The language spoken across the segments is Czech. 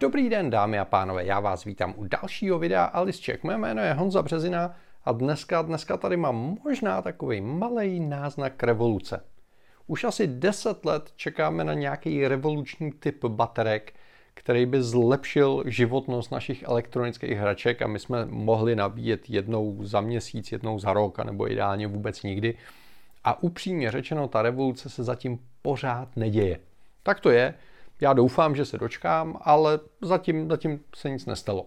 Dobrý den, dámy a pánové, já vás vítám u dalšího videa Alice Mé jméno je Honza Březina a dneska, dneska tady mám možná takový malý náznak revoluce. Už asi 10 let čekáme na nějaký revoluční typ baterek, který by zlepšil životnost našich elektronických hraček a my jsme mohli nabíjet jednou za měsíc, jednou za rok, nebo ideálně vůbec nikdy. A upřímně řečeno, ta revoluce se zatím pořád neděje. Tak to je, já doufám, že se dočkám, ale zatím, zatím se nic nestalo.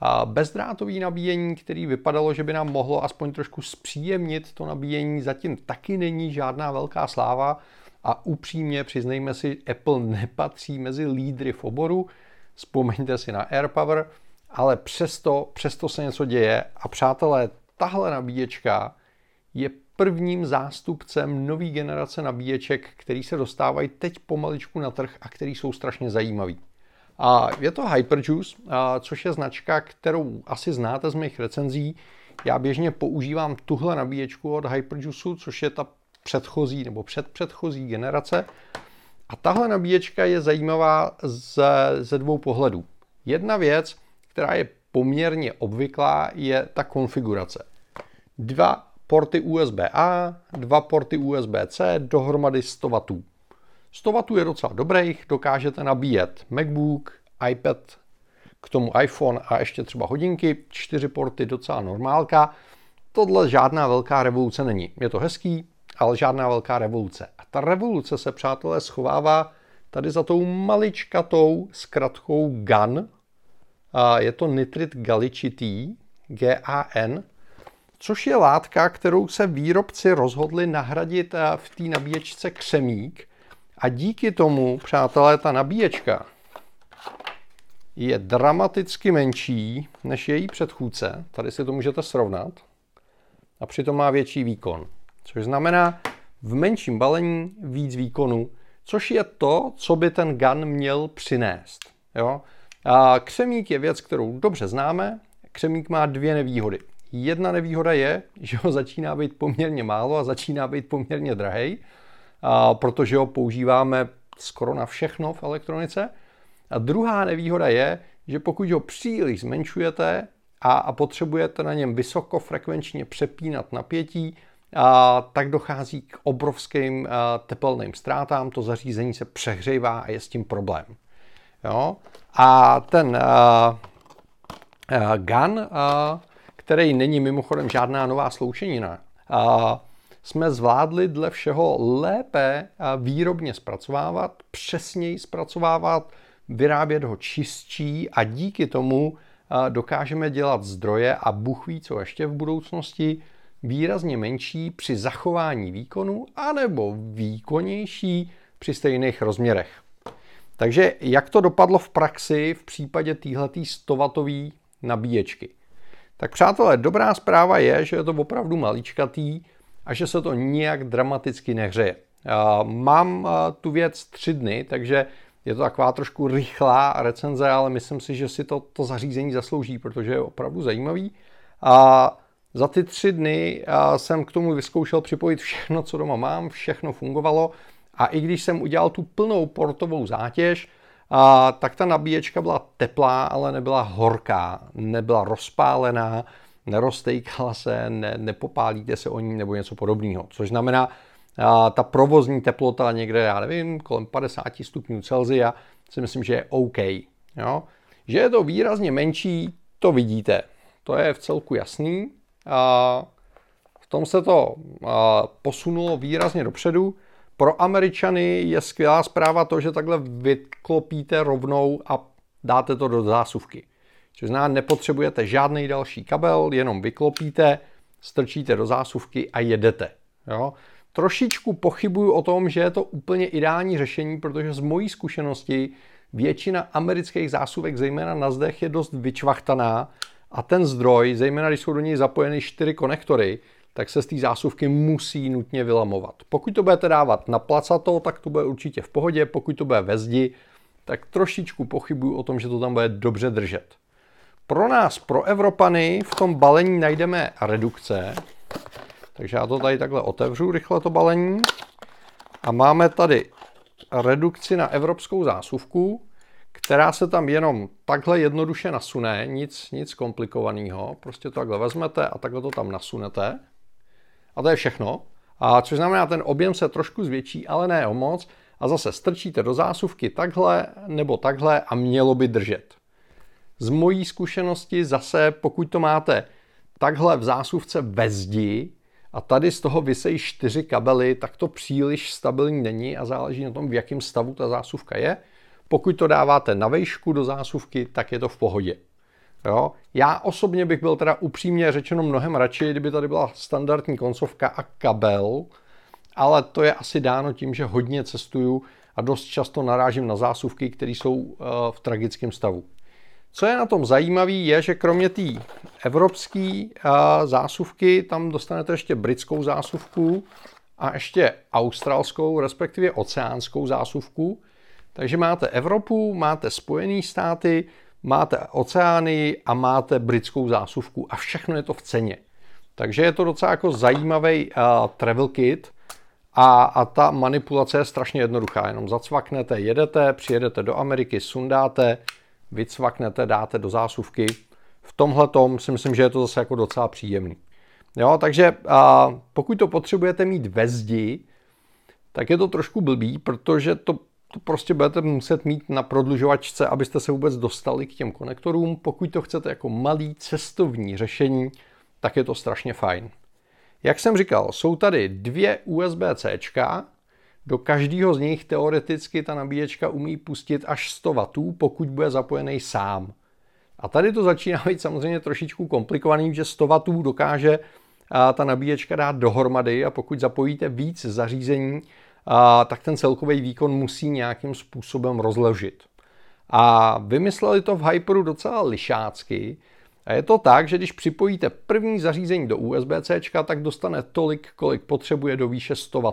A bezdrátový nabíjení, který vypadalo, že by nám mohlo aspoň trošku zpříjemnit to nabíjení, zatím taky není žádná velká sláva a upřímně přiznejme si, Apple nepatří mezi lídry v oboru. Vzpomeňte si na AirPower, ale přesto, přesto se něco děje a přátelé, tahle nabíječka je prvním zástupcem nové generace nabíječek, který se dostávají teď pomaličku na trh a který jsou strašně zajímavý. A je to Hyperjuice, což je značka, kterou asi znáte z mých recenzí. Já běžně používám tuhle nabíječku od Hyperjuice, což je ta předchozí nebo předpředchozí generace. A tahle nabíječka je zajímavá ze, ze dvou pohledů. Jedna věc, která je poměrně obvyklá, je ta konfigurace. Dva porty USB-A, dva porty USB-C, dohromady 100 W. 100 W je docela dobrých, dokážete nabíjet MacBook, iPad, k tomu iPhone a ještě třeba hodinky, čtyři porty docela normálka. Tohle žádná velká revoluce není. Je to hezký, ale žádná velká revoluce. A ta revoluce se, přátelé, schovává tady za tou maličkatou zkratkou GAN. A je to nitrit galičitý, GAN, což je látka, kterou se výrobci rozhodli nahradit eh, v té nabíječce křemík. A díky tomu, přátelé, ta nabíječka je dramaticky menší než její předchůdce. Tady si to můžete srovnat. A přitom má větší výkon. Což znamená v menším balení víc výkonu, což je to, co by ten gun měl přinést. Jo? A křemík je věc, kterou dobře známe. Křemík má dvě nevýhody. Jedna nevýhoda je, že ho začíná být poměrně málo a začíná být poměrně drahý, protože ho používáme skoro na všechno v elektronice. A druhá nevýhoda je, že pokud ho příliš zmenšujete a, a potřebujete na něm vysokofrekvenčně přepínat napětí, a, tak dochází k obrovským a, tepelným ztrátám, to zařízení se přehřejvá a je s tím problém. Jo? A ten a, a, GAN a, který není mimochodem žádná nová sloučenina, a jsme zvládli dle všeho lépe výrobně zpracovávat, přesněji zpracovávat, vyrábět ho čistší a díky tomu dokážeme dělat zdroje a Bůh ví, co ještě v budoucnosti, výrazně menší při zachování výkonu anebo výkonnější při stejných rozměrech. Takže jak to dopadlo v praxi v případě téhleté 100W nabíječky? Tak přátelé, dobrá zpráva je, že je to opravdu maličkatý a že se to nijak dramaticky nehřeje. Mám tu věc tři dny, takže je to taková trošku rychlá recenze, ale myslím si, že si to, to zařízení zaslouží, protože je opravdu zajímavý. A za ty tři dny jsem k tomu vyzkoušel připojit všechno, co doma mám, všechno fungovalo a i když jsem udělal tu plnou portovou zátěž, a, tak ta nabíječka byla teplá, ale nebyla horká, nebyla rozpálená, neroztejkala se, ne, nepopálíte se o ní nebo něco podobného. Což znamená, a, ta provozní teplota někde, já nevím, kolem 50 stupňů Celsia, si myslím, že je OK. Jo? Že je to výrazně menší, to vidíte. To je v celku jasný. A v tom se to a, posunulo výrazně dopředu. Pro Američany je skvělá zpráva to, že takhle vyklopíte rovnou a dáte to do zásuvky. Což znamená, nepotřebujete žádný další kabel, jenom vyklopíte, strčíte do zásuvky a jedete. Jo? Trošičku pochybuju o tom, že je to úplně ideální řešení, protože z mojí zkušenosti většina amerických zásuvek, zejména na zdech, je dost vyčvachtaná a ten zdroj, zejména když jsou do něj zapojeny čtyři konektory, tak se z té zásuvky musí nutně vylamovat. Pokud to budete dávat na placato, tak to bude určitě v pohodě, pokud to bude ve zdi, tak trošičku pochybuju o tom, že to tam bude dobře držet. Pro nás, pro Evropany, v tom balení najdeme redukce. Takže já to tady takhle otevřu, rychle to balení. A máme tady redukci na evropskou zásuvku, která se tam jenom takhle jednoduše nasune, nic, nic komplikovaného. Prostě to takhle vezmete a takhle to tam nasunete. A to je všechno. A což znamená, ten objem se trošku zvětší, ale ne o moc. A zase strčíte do zásuvky takhle nebo takhle a mělo by držet. Z mojí zkušenosti zase, pokud to máte takhle v zásuvce ve zdi a tady z toho vysejí čtyři kabely, tak to příliš stabilní není a záleží na tom, v jakém stavu ta zásuvka je. Pokud to dáváte na vejšku do zásuvky, tak je to v pohodě. Jo? Já osobně bych byl teda upřímně řečeno mnohem radši, kdyby tady byla standardní koncovka a kabel, ale to je asi dáno tím, že hodně cestuju a dost často narážím na zásuvky, které jsou eh, v tragickém stavu. Co je na tom zajímavé, je, že kromě té evropské eh, zásuvky, tam dostanete ještě britskou zásuvku a ještě australskou, respektive oceánskou zásuvku. Takže máte Evropu, máte Spojené státy, máte oceány a máte britskou zásuvku a všechno je to v ceně. Takže je to docela jako zajímavý uh, travel kit a, a ta manipulace je strašně jednoduchá. Jenom zacvaknete, jedete, přijedete do Ameriky, sundáte, vycvaknete, dáte do zásuvky. V tomhle tom si myslím, že je to zase jako docela příjemný. Jo, takže a, pokud to potřebujete mít ve zdi, tak je to trošku blbý, protože to to prostě budete muset mít na prodlužovačce, abyste se vůbec dostali k těm konektorům. Pokud to chcete jako malý cestovní řešení, tak je to strašně fajn. Jak jsem říkal, jsou tady dvě USB-C, do každého z nich teoreticky ta nabíječka umí pustit až 100 W, pokud bude zapojený sám. A tady to začíná být samozřejmě trošičku komplikovaný, že 100 W dokáže ta nabíječka dát dohromady a pokud zapojíte víc zařízení, a, tak ten celkový výkon musí nějakým způsobem rozložit. A vymysleli to v Hyperu docela lišácky. A je to tak, že když připojíte první zařízení do USB-C, tak dostane tolik, kolik potřebuje do výše 100 W.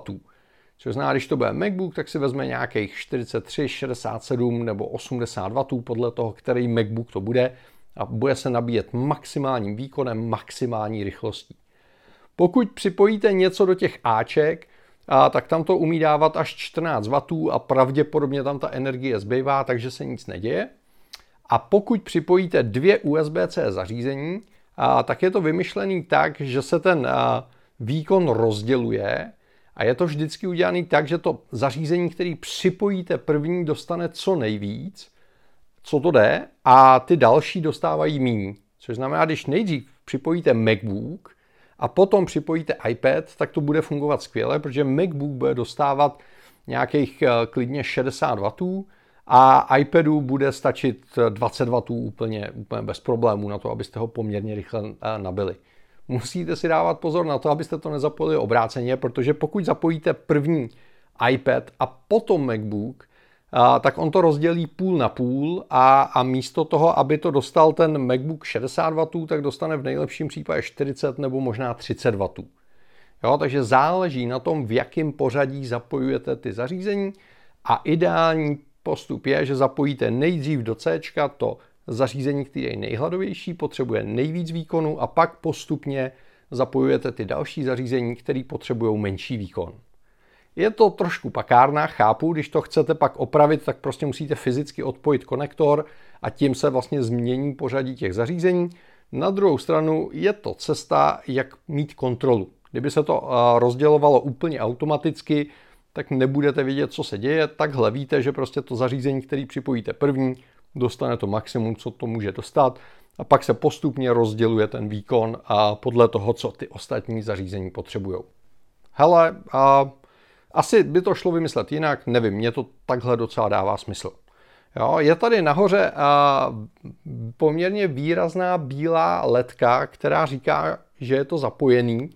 Což znamená, když to bude MacBook, tak si vezme nějakých 43, 67 nebo 80 W podle toho, který MacBook to bude a bude se nabíjet maximálním výkonem, maximální rychlostí. Pokud připojíte něco do těch Aček, a tak tam to umí dávat až 14 W a pravděpodobně tam ta energie zbývá, takže se nic neděje. A pokud připojíte dvě USB-C zařízení, a, tak je to vymyšlený tak, že se ten výkon rozděluje a je to vždycky udělané tak, že to zařízení, který připojíte první, dostane co nejvíc, co to jde, a ty další dostávají méně. Což znamená, když nejdřív připojíte MacBook, a potom připojíte iPad, tak to bude fungovat skvěle, protože MacBook bude dostávat nějakých eh, klidně 60 W a iPadu bude stačit 20 W úplně, úplně bez problémů na to, abyste ho poměrně rychle eh, nabili. Musíte si dávat pozor na to, abyste to nezapojili obráceně, protože pokud zapojíte první iPad a potom MacBook, tak on to rozdělí půl na půl a, a místo toho, aby to dostal ten MacBook 60 W, tak dostane v nejlepším případě 40 nebo možná 30 W. Jo, takže záleží na tom, v jakém pořadí zapojujete ty zařízení a ideální postup je, že zapojíte nejdřív do C to zařízení, které je nejhladovější, potřebuje nejvíc výkonu a pak postupně zapojujete ty další zařízení, které potřebují menší výkon. Je to trošku pakárna, chápu, když to chcete pak opravit, tak prostě musíte fyzicky odpojit konektor a tím se vlastně změní pořadí těch zařízení. Na druhou stranu je to cesta, jak mít kontrolu. Kdyby se to eh, rozdělovalo úplně automaticky, tak nebudete vědět, co se děje. Takhle víte, že prostě to zařízení, který připojíte první, dostane to maximum, co to může dostat a pak se postupně rozděluje ten výkon a podle toho, co ty ostatní zařízení potřebují. Hele, a asi by to šlo vymyslet jinak, nevím, mně to takhle docela dává smysl. Jo, je tady nahoře a, poměrně výrazná bílá ledka, která říká, že je to zapojený,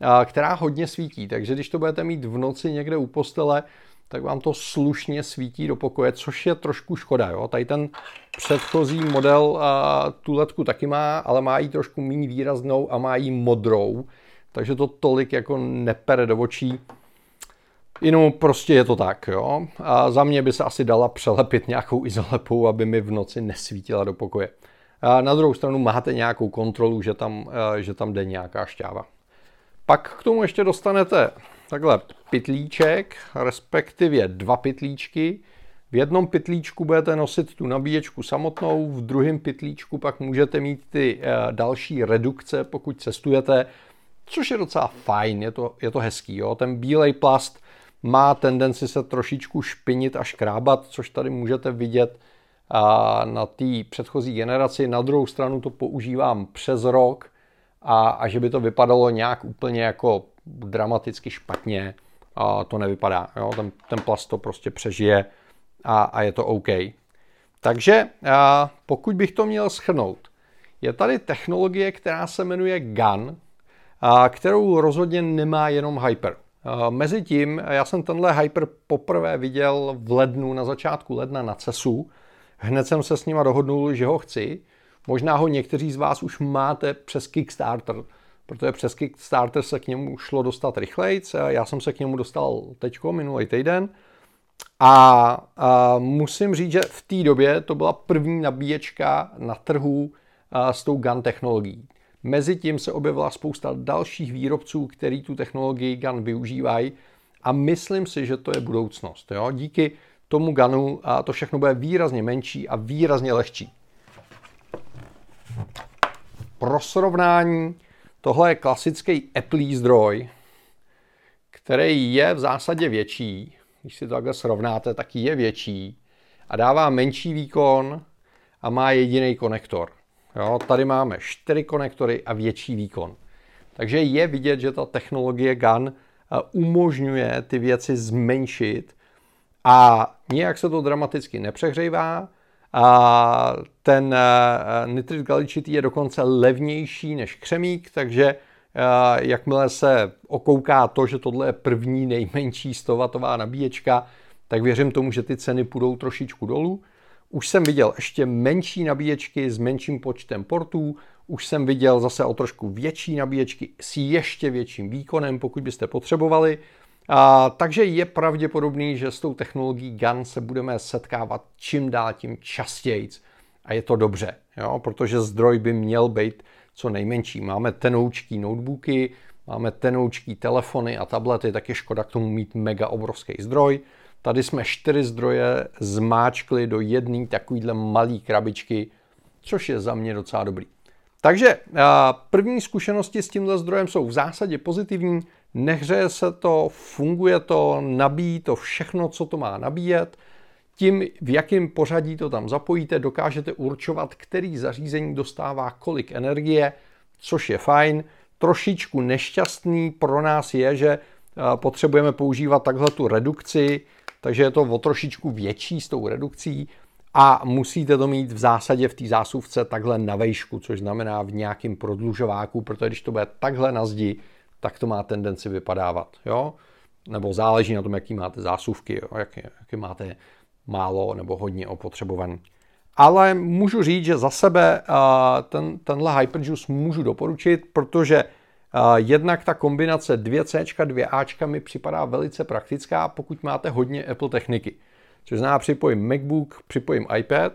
a, která hodně svítí. Takže když to budete mít v noci někde u postele, tak vám to slušně svítí do pokoje, což je trošku škoda. Jo? Tady ten předchozí model a, tu ledku taky má, ale má ji trošku méně výraznou a má ji modrou, takže to tolik jako nepere do očí. Jenom prostě je to tak, jo. A za mě by se asi dala přelepit nějakou izolepou, aby mi v noci nesvítila do pokoje. A na druhou stranu máte nějakou kontrolu, že tam, eh, že tam jde nějaká šťáva. Pak k tomu ještě dostanete takhle pitlíček, respektive dva pitlíčky. V jednom pytlíčku budete nosit tu nabíječku samotnou, v druhém pytlíčku pak můžete mít ty uh, další redukce, pokud cestujete, což je docela fajn, je to, je to hezký. Jo? Ten bílej plast má tendenci se trošičku špinit a škrábat, což tady můžete vidět na té předchozí generaci. Na druhou stranu to používám přes rok a, a že by to vypadalo nějak úplně jako dramaticky špatně, a to nevypadá. Jo? Ten, ten plast to prostě přežije a, a je to OK. Takže a, pokud bych to měl schrnout, je tady technologie, která se jmenuje GAN, a, kterou rozhodně nemá jenom Hyper. Mezitím, já jsem tenhle Hyper poprvé viděl v lednu, na začátku ledna na CESu. Hned jsem se s nima dohodnul, že ho chci. Možná ho někteří z vás už máte přes Kickstarter, protože přes Kickstarter se k němu šlo dostat rychleji. Já jsem se k němu dostal teďko, minulý týden. A, a musím říct, že v té době to byla první nabíječka na trhu a, s tou GAN technologií. Mezitím se objevila spousta dalších výrobců, který tu technologii GAN využívají a myslím si, že to je budoucnost. Jo? Díky tomu GANu a to všechno bude výrazně menší a výrazně lehčí. Pro srovnání, tohle je klasický Apple zdroj, který je v zásadě větší, když si to takhle srovnáte, tak je větší a dává menší výkon a má jediný konektor. Jo, tady máme čtyři konektory a větší výkon. Takže je vidět, že ta technologie GAN eh, umožňuje ty věci zmenšit a nijak se to dramaticky nepřehřejvá. A ten eh, nitrit galičitý je dokonce levnější než křemík, takže eh, jakmile se okouká to, že tohle je první nejmenší 100 W nabíječka, tak věřím tomu, že ty ceny půjdou trošičku dolů. Už jsem viděl ještě menší nabíječky s menším počtem portů, už jsem viděl zase o trošku větší nabíječky s ještě větším výkonem, pokud byste potřebovali. A, takže je pravděpodobný, že s tou technologií GAN se budeme setkávat čím dál tím častěji. A je to dobře, jo? protože zdroj by měl být co nejmenší. Máme tenoučký notebooky, máme tenoučký telefony a tablety, tak je škoda k tomu mít mega obrovský zdroj. Tady jsme čtyři zdroje zmáčkli do jedné takovýhle malé krabičky, což je za mě docela dobrý. Takže první zkušenosti s tímhle zdrojem jsou v zásadě pozitivní. Nehřeje se to, funguje to, nabíjí to všechno, co to má nabíjet. Tím, v jakém pořadí to tam zapojíte, dokážete určovat, který zařízení dostává kolik energie, což je fajn. Trošičku nešťastný pro nás je, že potřebujeme používat takhle tu redukci, takže je to o trošičku větší s tou redukcí a musíte to mít v zásadě v té zásuvce takhle na vejšku, což znamená v nějakém prodlužováku, protože když to bude takhle na zdi, tak to má tendenci vypadávat. Jo? Nebo záleží na tom, jaký máte zásuvky, jo? Jaký, jaký máte málo nebo hodně opotřebovaný. Ale můžu říct, že za sebe ten, tenhle Hyperjuice můžu doporučit, protože Jednak ta kombinace 2C, 2A mi připadá velice praktická, pokud máte hodně Apple techniky. Což znamená, připojím MacBook, připojím iPad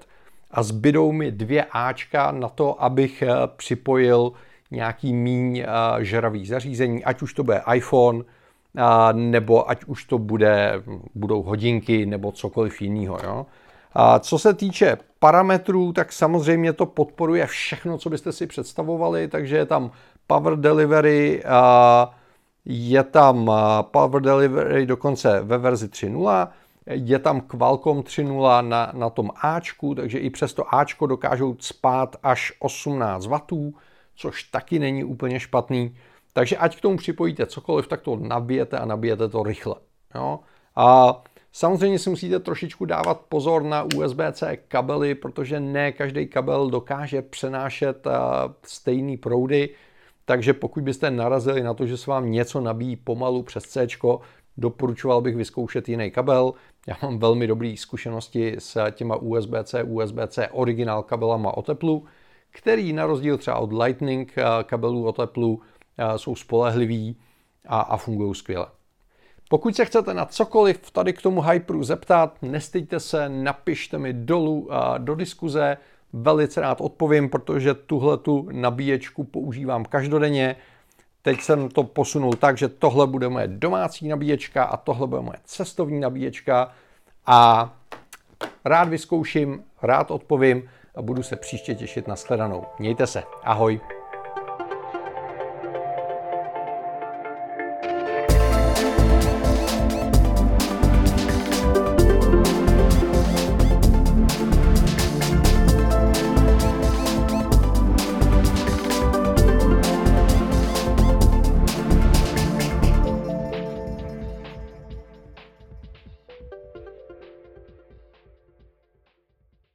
a zbydou mi dvě Ačka na to, abych eh, připojil nějaký míň eh, žravý zařízení, ať už to bude iPhone, eh, nebo ať už to bude, budou hodinky, nebo cokoliv jiného. A co se týče parametrů, tak samozřejmě to podporuje všechno, co byste si představovali, takže je tam Power Delivery, je tam Power Delivery dokonce ve verzi 3.0, je tam Qualcomm 3.0 na, na tom Ačku, takže i přes to Ačko dokážou spát až 18 W, což taky není úplně špatný. Takže ať k tomu připojíte cokoliv, tak to nabijete a nabijete to rychle. Jo? A samozřejmě si musíte trošičku dávat pozor na USB-C kabely, protože ne každý kabel dokáže přenášet stejný proudy. Takže pokud byste narazili na to, že se vám něco nabíjí pomalu přes C, doporučoval bych vyzkoušet jiný kabel. Já mám velmi dobré zkušenosti s těma USB-C, USB-C originál kabelama od Apple, který na rozdíl třeba od Lightning eh, kabelů od Apple eh, jsou spolehlivý a, a fungují skvěle. Pokud se chcete na cokoliv tady k tomu Hyperu zeptat, nestyďte se, napište mi dolů eh, do diskuze, velice rád odpovím, protože tuhle tu nabíječku používám každodenně. Teď jsem to posunul tak, že tohle bude moje domácí nabíječka a tohle bude moje cestovní nabíječka. A rád vyzkouším, rád odpovím a budu se příště těšit na shledanou. Mějte se. Ahoj.